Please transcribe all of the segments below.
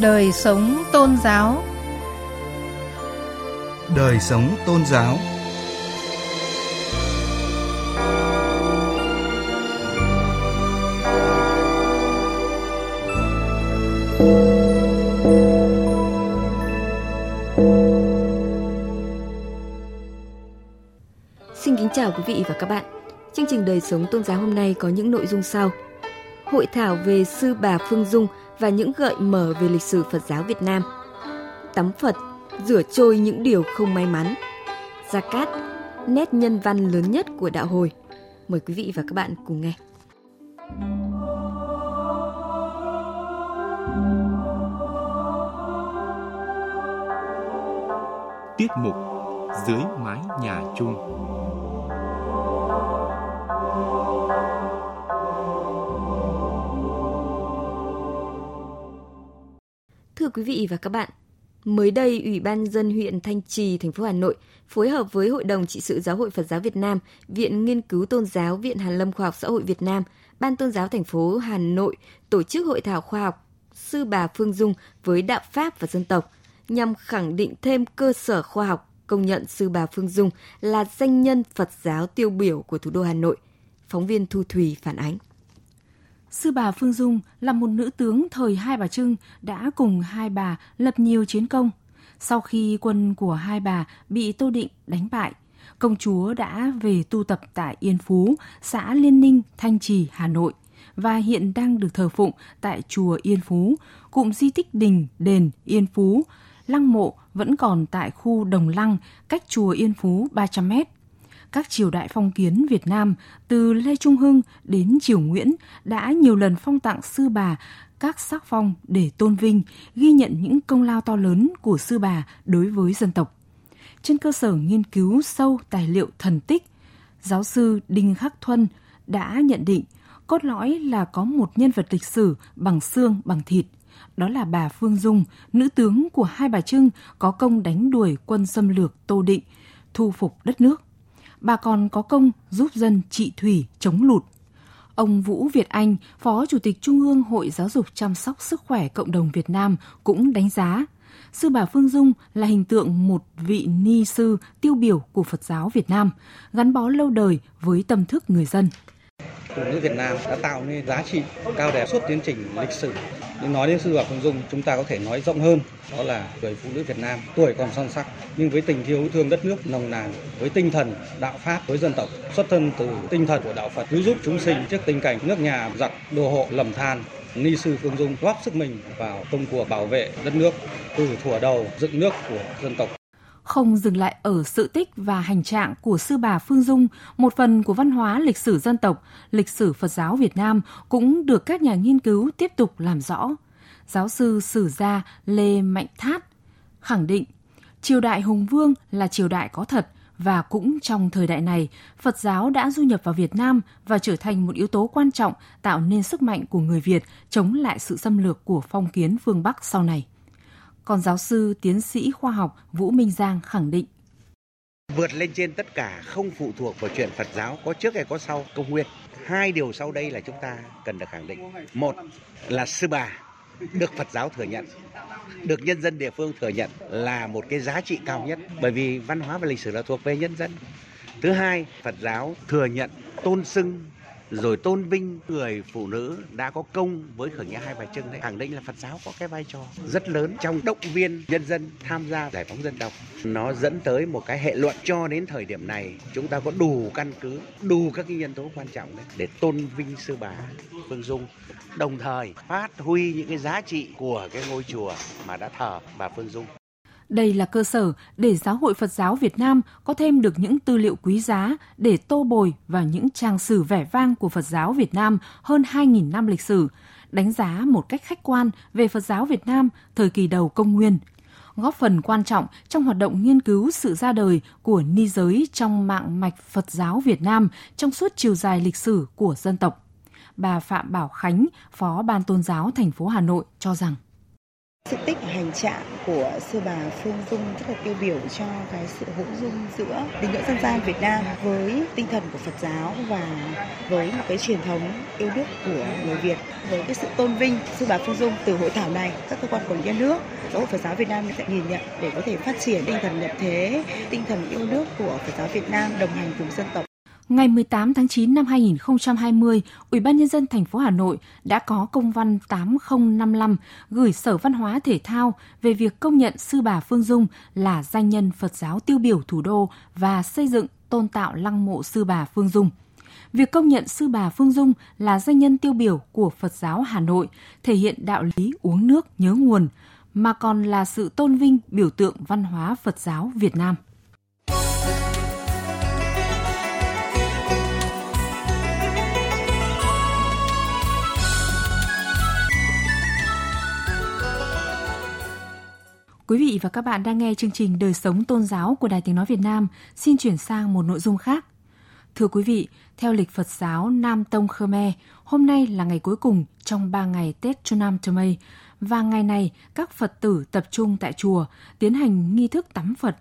Đời sống tôn giáo Đời sống tôn giáo Xin kính chào quý vị và các bạn. Chương trình đời sống tôn giáo hôm nay có những nội dung sau. Hội thảo về sư bà Phương Dung và những gợi mở về lịch sử Phật giáo Việt Nam. Tắm Phật, rửa trôi những điều không may mắn. Gia Cát, nét nhân văn lớn nhất của đạo hồi. Mời quý vị và các bạn cùng nghe. Tiết mục Dưới mái nhà chung Thưa quý vị và các bạn, mới đây Ủy ban dân huyện Thanh Trì, thành phố Hà Nội phối hợp với Hội đồng trị sự Giáo hội Phật giáo Việt Nam, Viện Nghiên cứu Tôn giáo, Viện Hàn lâm Khoa học Xã hội Việt Nam, Ban Tôn giáo thành phố Hà Nội tổ chức hội thảo khoa học Sư bà Phương Dung với đạo Pháp và dân tộc nhằm khẳng định thêm cơ sở khoa học công nhận Sư bà Phương Dung là danh nhân Phật giáo tiêu biểu của thủ đô Hà Nội. Phóng viên Thu Thùy phản ánh. Sư bà Phương Dung là một nữ tướng thời Hai Bà Trưng đã cùng hai bà lập nhiều chiến công. Sau khi quân của hai bà bị Tô Định đánh bại, công chúa đã về tu tập tại Yên Phú, xã Liên Ninh, Thanh Trì, Hà Nội và hiện đang được thờ phụng tại chùa Yên Phú, cụm di tích đình, đền Yên Phú. Lăng mộ vẫn còn tại khu Đồng Lăng, cách chùa Yên Phú 300 mét các triều đại phong kiến Việt Nam từ Lê Trung Hưng đến Triều Nguyễn đã nhiều lần phong tặng sư bà các sắc phong để tôn vinh, ghi nhận những công lao to lớn của sư bà đối với dân tộc. Trên cơ sở nghiên cứu sâu tài liệu thần tích, giáo sư Đinh Khắc Thuân đã nhận định cốt lõi là có một nhân vật lịch sử bằng xương bằng thịt. Đó là bà Phương Dung, nữ tướng của hai bà Trưng có công đánh đuổi quân xâm lược Tô Định, thu phục đất nước bà còn có công giúp dân trị thủy chống lụt. Ông Vũ Việt Anh, Phó Chủ tịch Trung ương Hội Giáo dục chăm sóc sức khỏe cộng đồng Việt Nam cũng đánh giá Sư bà Phương Dung là hình tượng một vị ni sư tiêu biểu của Phật giáo Việt Nam, gắn bó lâu đời với tâm thức người dân. Phụ nữ Việt Nam đã tạo nên giá trị cao đẹp suốt tiến trình lịch sử. Nhưng nói đến sư bà Phương Dung, chúng ta có thể nói rộng hơn, đó là người phụ nữ Việt Nam tuổi còn son sắc nhưng với tình yêu thương đất nước nồng nàn, với tinh thần đạo pháp với dân tộc, xuất thân từ tinh thần của đạo Phật cứu giúp chúng sinh trước tình cảnh nước nhà giặc đô hộ lầm than. Ni sư Phương Dung góp sức mình vào công cuộc bảo vệ đất nước từ thuở đầu dựng nước của dân tộc không dừng lại ở sự tích và hành trạng của sư bà Phương Dung, một phần của văn hóa lịch sử dân tộc, lịch sử Phật giáo Việt Nam cũng được các nhà nghiên cứu tiếp tục làm rõ. Giáo sư sử gia Lê Mạnh Thát khẳng định triều đại Hùng Vương là triều đại có thật và cũng trong thời đại này, Phật giáo đã du nhập vào Việt Nam và trở thành một yếu tố quan trọng tạo nên sức mạnh của người Việt chống lại sự xâm lược của phong kiến phương Bắc sau này. Còn giáo sư tiến sĩ khoa học Vũ Minh Giang khẳng định vượt lên trên tất cả không phụ thuộc vào chuyện Phật giáo có trước hay có sau công nguyên. Hai điều sau đây là chúng ta cần được khẳng định. Một là sư bà được Phật giáo thừa nhận, được nhân dân địa phương thừa nhận là một cái giá trị cao nhất bởi vì văn hóa và lịch sử là thuộc về nhân dân. Thứ hai, Phật giáo thừa nhận tôn xưng rồi tôn vinh người phụ nữ đã có công với khởi nghĩa hai bà trưng đấy. Khẳng định là phật giáo có cái vai trò rất lớn trong động viên nhân dân tham gia giải phóng dân tộc. Nó dẫn tới một cái hệ luận cho đến thời điểm này, chúng ta có đủ căn cứ, đủ các cái nhân tố quan trọng đấy để tôn vinh sư bà phương dung, đồng thời phát huy những cái giá trị của cái ngôi chùa mà đã thờ bà phương dung đây là cơ sở để Giáo hội Phật giáo Việt Nam có thêm được những tư liệu quý giá để tô bồi vào những trang sử vẻ vang của Phật giáo Việt Nam hơn 2.000 năm lịch sử, đánh giá một cách khách quan về Phật giáo Việt Nam thời kỳ đầu công nguyên, góp phần quan trọng trong hoạt động nghiên cứu sự ra đời của ni giới trong mạng mạch Phật giáo Việt Nam trong suốt chiều dài lịch sử của dân tộc. Bà Phạm Bảo Khánh, Phó Ban Tôn giáo thành phố Hà Nội cho rằng sự tích hành trạng của sư bà Phương Dung rất là tiêu biểu cho cái sự hỗn dung giữa tín ngưỡng dân gian Việt Nam với tinh thần của Phật giáo và với một cái truyền thống yêu nước của người Việt. Với cái sự tôn vinh sư bà Phương Dung từ hội thảo này, các cơ quan quản lý nhà nước, giáo hội Phật giáo Việt Nam sẽ nhìn nhận để có thể phát triển tinh thần nhập thế, tinh thần yêu nước của Phật giáo Việt Nam đồng hành cùng dân tộc. Ngày 18 tháng 9 năm 2020, Ủy ban nhân dân thành phố Hà Nội đã có công văn 8055 gửi Sở Văn hóa Thể thao về việc công nhận sư bà Phương Dung là danh nhân Phật giáo tiêu biểu thủ đô và xây dựng tôn tạo lăng mộ sư bà Phương Dung. Việc công nhận sư bà Phương Dung là danh nhân tiêu biểu của Phật giáo Hà Nội thể hiện đạo lý uống nước nhớ nguồn, mà còn là sự tôn vinh biểu tượng văn hóa Phật giáo Việt Nam. Quý vị và các bạn đang nghe chương trình Đời sống tôn giáo của Đài Tiếng Nói Việt Nam. Xin chuyển sang một nội dung khác. Thưa quý vị, theo lịch Phật giáo Nam Tông Khmer, hôm nay là ngày cuối cùng trong 3 ngày Tết Chunam Thmei và ngày này các Phật tử tập trung tại chùa tiến hành nghi thức tắm Phật.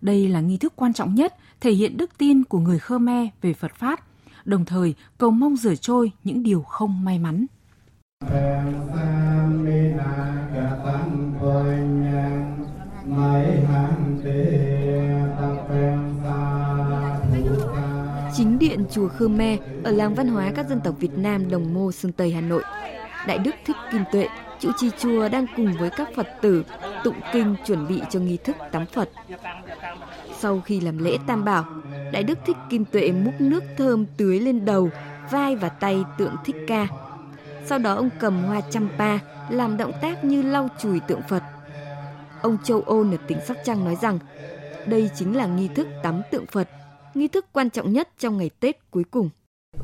Đây là nghi thức quan trọng nhất thể hiện đức tin của người Khmer về Phật Pháp, đồng thời cầu mong rửa trôi những điều không may mắn. Chính điện chùa Khmer ở làng văn hóa các dân tộc Việt Nam Đồng Mô Sơn Tây Hà Nội. Đại đức Thích Kim Tuệ, trụ trì chùa đang cùng với các Phật tử tụng kinh chuẩn bị cho nghi thức tắm Phật. Sau khi làm lễ Tam Bảo, Đại đức Thích Kim Tuệ múc nước thơm tưới lên đầu, vai và tay tượng Thích Ca. Sau đó ông cầm hoa champa làm động tác như lau chùi tượng Phật. Ông Châu Ôn ở tỉnh Sóc Trăng nói rằng đây chính là nghi thức tắm tượng Phật, nghi thức quan trọng nhất trong ngày Tết cuối cùng.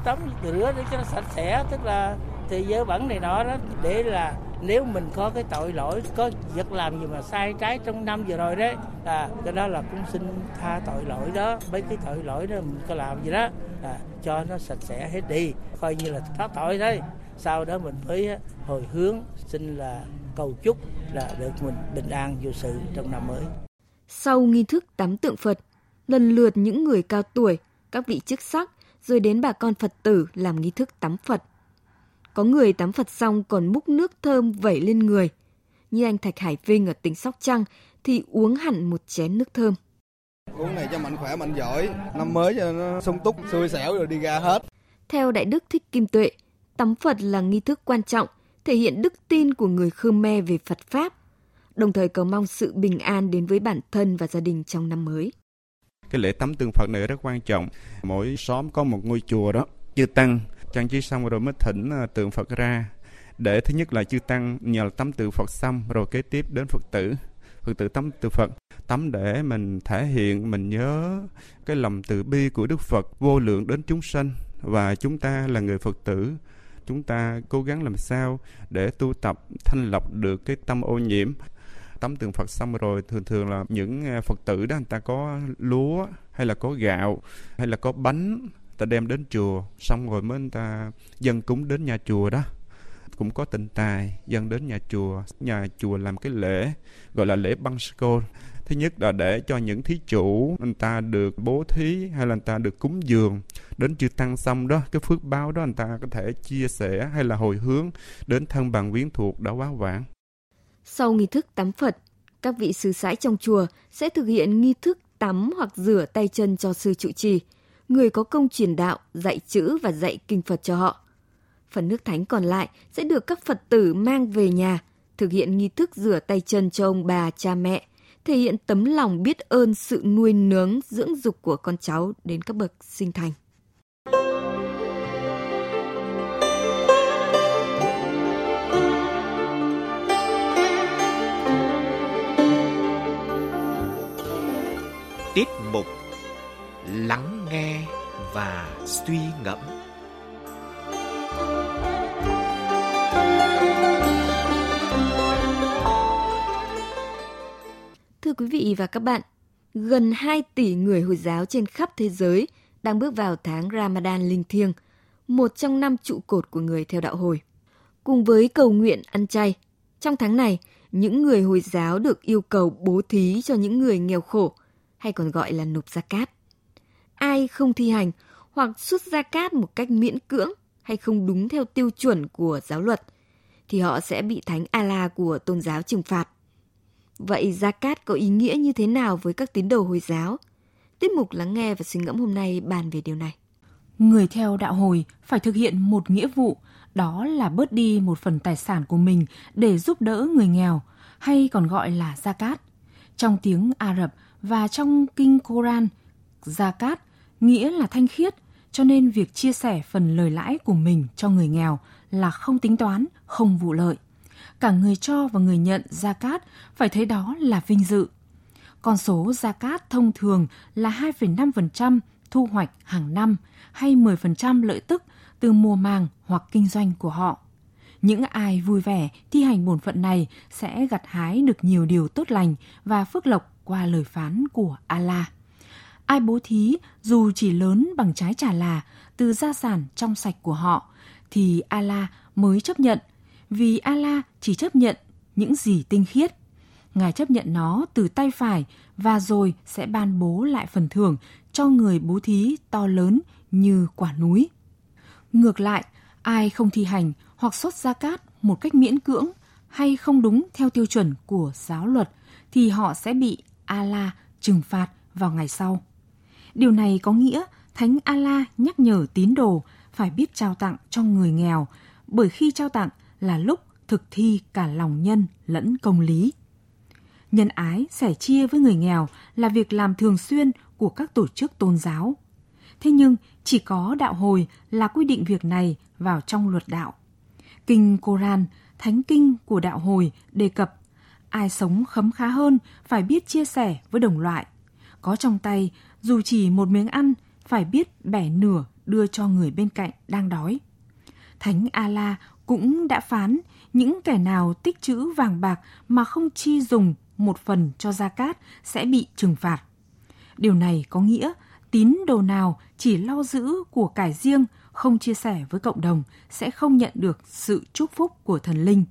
Tắm rửa để cho nó sạch sẽ, tức là thì dơ bẩn này nọ đó để là nếu mình có cái tội lỗi có việc làm gì mà sai trái trong năm vừa rồi đấy à cái đó là cũng xin tha tội lỗi đó mấy cái tội lỗi đó mình có làm gì đó à, cho nó sạch sẽ hết đi coi như là thoát tội thôi sau đó mình mới hồi hướng xin là cầu chúc là được mình bình an vô sự trong năm mới. Sau nghi thức tắm tượng Phật, lần lượt những người cao tuổi, các vị chức sắc, rồi đến bà con Phật tử làm nghi thức tắm Phật. Có người tắm Phật xong còn múc nước thơm vẩy lên người. Như anh Thạch Hải Vinh ở tỉnh Sóc Trăng thì uống hẳn một chén nước thơm. Uống này cho mạnh khỏe mạnh giỏi, năm mới cho nó sung túc, xui xẻo rồi đi ra hết. Theo Đại Đức Thích Kim Tuệ, tắm Phật là nghi thức quan trọng, thể hiện đức tin của người Khmer về Phật Pháp, đồng thời cầu mong sự bình an đến với bản thân và gia đình trong năm mới. Cái lễ tắm tượng Phật này rất quan trọng. Mỗi xóm có một ngôi chùa đó, chư Tăng trang trí xong rồi mới thỉnh à, tượng Phật ra. Để thứ nhất là chư Tăng nhờ tắm tượng Phật xong rồi kế tiếp đến Phật tử. Phật tử tắm tượng Phật. Tắm để mình thể hiện, mình nhớ cái lòng từ bi của Đức Phật vô lượng đến chúng sanh. Và chúng ta là người Phật tử chúng ta cố gắng làm sao để tu tập thanh lọc được cái tâm ô nhiễm. Tắm tượng Phật xong rồi, thường thường là những à, Phật tử đó, người ta có lúa hay là có gạo hay là có bánh ta đem đến chùa, xong rồi mới người ta dân cúng đến nhà chùa đó. Cũng có tình tài dân đến nhà chùa nhà chùa làm cái lễ, gọi là lễ băng sco thứ nhất là để cho những thí chủ, anh ta được bố thí hay là anh ta được cúng dường. Đến chư tăng xong đó, cái phước báo đó anh ta có thể chia sẻ hay là hồi hướng đến thân bằng quyến thuộc đã quá vãng. Sau nghi thức tắm Phật, các vị sư sãi trong chùa sẽ thực hiện nghi thức tắm hoặc rửa tay chân cho sư trụ trì, người có công truyền đạo, dạy chữ và dạy kinh Phật cho họ. Phần nước thánh còn lại sẽ được các Phật tử mang về nhà, thực hiện nghi thức rửa tay chân cho ông bà, cha mẹ thể hiện tấm lòng biết ơn, sự nuôi nướng dưỡng dục của con cháu đến các bậc sinh thành. Tiết mục Lắng nghe và suy ngẫm quý vị và các bạn, gần 2 tỷ người Hồi giáo trên khắp thế giới đang bước vào tháng Ramadan linh thiêng, một trong năm trụ cột của người theo đạo Hồi. Cùng với cầu nguyện ăn chay, trong tháng này, những người Hồi giáo được yêu cầu bố thí cho những người nghèo khổ, hay còn gọi là nộp gia cát. Ai không thi hành hoặc xuất gia cát một cách miễn cưỡng hay không đúng theo tiêu chuẩn của giáo luật, thì họ sẽ bị thánh Allah của tôn giáo trừng phạt. Vậy gia cát có ý nghĩa như thế nào với các tín đồ Hồi giáo? Tiết mục lắng nghe và suy ngẫm hôm nay bàn về điều này. Người theo đạo hồi phải thực hiện một nghĩa vụ, đó là bớt đi một phần tài sản của mình để giúp đỡ người nghèo, hay còn gọi là zakat. Trong tiếng Ả Rập và trong kinh Koran, zakat nghĩa là thanh khiết, cho nên việc chia sẻ phần lời lãi của mình cho người nghèo là không tính toán, không vụ lợi. Cả người cho và người nhận zakat phải thấy đó là vinh dự. Con số zakat thông thường là 2,5% thu hoạch hàng năm hay 10% lợi tức từ mùa màng hoặc kinh doanh của họ. Những ai vui vẻ thi hành bổn phận này sẽ gặt hái được nhiều điều tốt lành và phước lộc qua lời phán của Allah. Ai bố thí dù chỉ lớn bằng trái trà là từ gia sản trong sạch của họ thì Allah mới chấp nhận vì Allah chỉ chấp nhận những gì tinh khiết. Ngài chấp nhận nó từ tay phải và rồi sẽ ban bố lại phần thưởng cho người bố thí to lớn như quả núi. Ngược lại, ai không thi hành hoặc xuất gia cát một cách miễn cưỡng hay không đúng theo tiêu chuẩn của giáo luật thì họ sẽ bị Allah trừng phạt vào ngày sau. Điều này có nghĩa Thánh Allah nhắc nhở tín đồ phải biết trao tặng cho người nghèo, bởi khi trao tặng là lúc thực thi cả lòng nhân lẫn công lý. Nhân ái sẻ chia với người nghèo là việc làm thường xuyên của các tổ chức tôn giáo. Thế nhưng chỉ có đạo hồi là quy định việc này vào trong luật đạo. Kinh Koran, thánh kinh của đạo hồi đề cập ai sống khấm khá hơn phải biết chia sẻ với đồng loại. Có trong tay, dù chỉ một miếng ăn, phải biết bẻ nửa đưa cho người bên cạnh đang đói. Thánh Ala cũng đã phán những kẻ nào tích trữ vàng bạc mà không chi dùng một phần cho gia cát sẽ bị trừng phạt. Điều này có nghĩa tín đồ nào chỉ lo giữ của cải riêng, không chia sẻ với cộng đồng sẽ không nhận được sự chúc phúc của thần linh.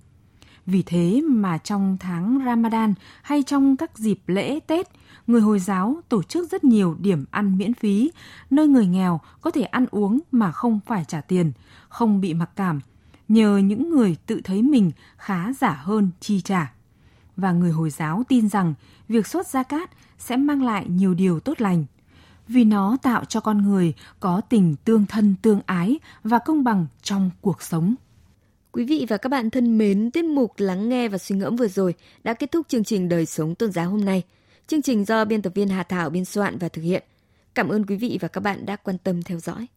Vì thế mà trong tháng Ramadan hay trong các dịp lễ Tết, người Hồi giáo tổ chức rất nhiều điểm ăn miễn phí, nơi người nghèo có thể ăn uống mà không phải trả tiền, không bị mặc cảm, nhờ những người tự thấy mình khá giả hơn chi trả. Và người Hồi giáo tin rằng việc xuất gia cát sẽ mang lại nhiều điều tốt lành vì nó tạo cho con người có tình tương thân tương ái và công bằng trong cuộc sống. Quý vị và các bạn thân mến, tiết mục lắng nghe và suy ngẫm vừa rồi đã kết thúc chương trình đời sống tôn giáo hôm nay. Chương trình do biên tập viên Hà Thảo biên soạn và thực hiện. Cảm ơn quý vị và các bạn đã quan tâm theo dõi.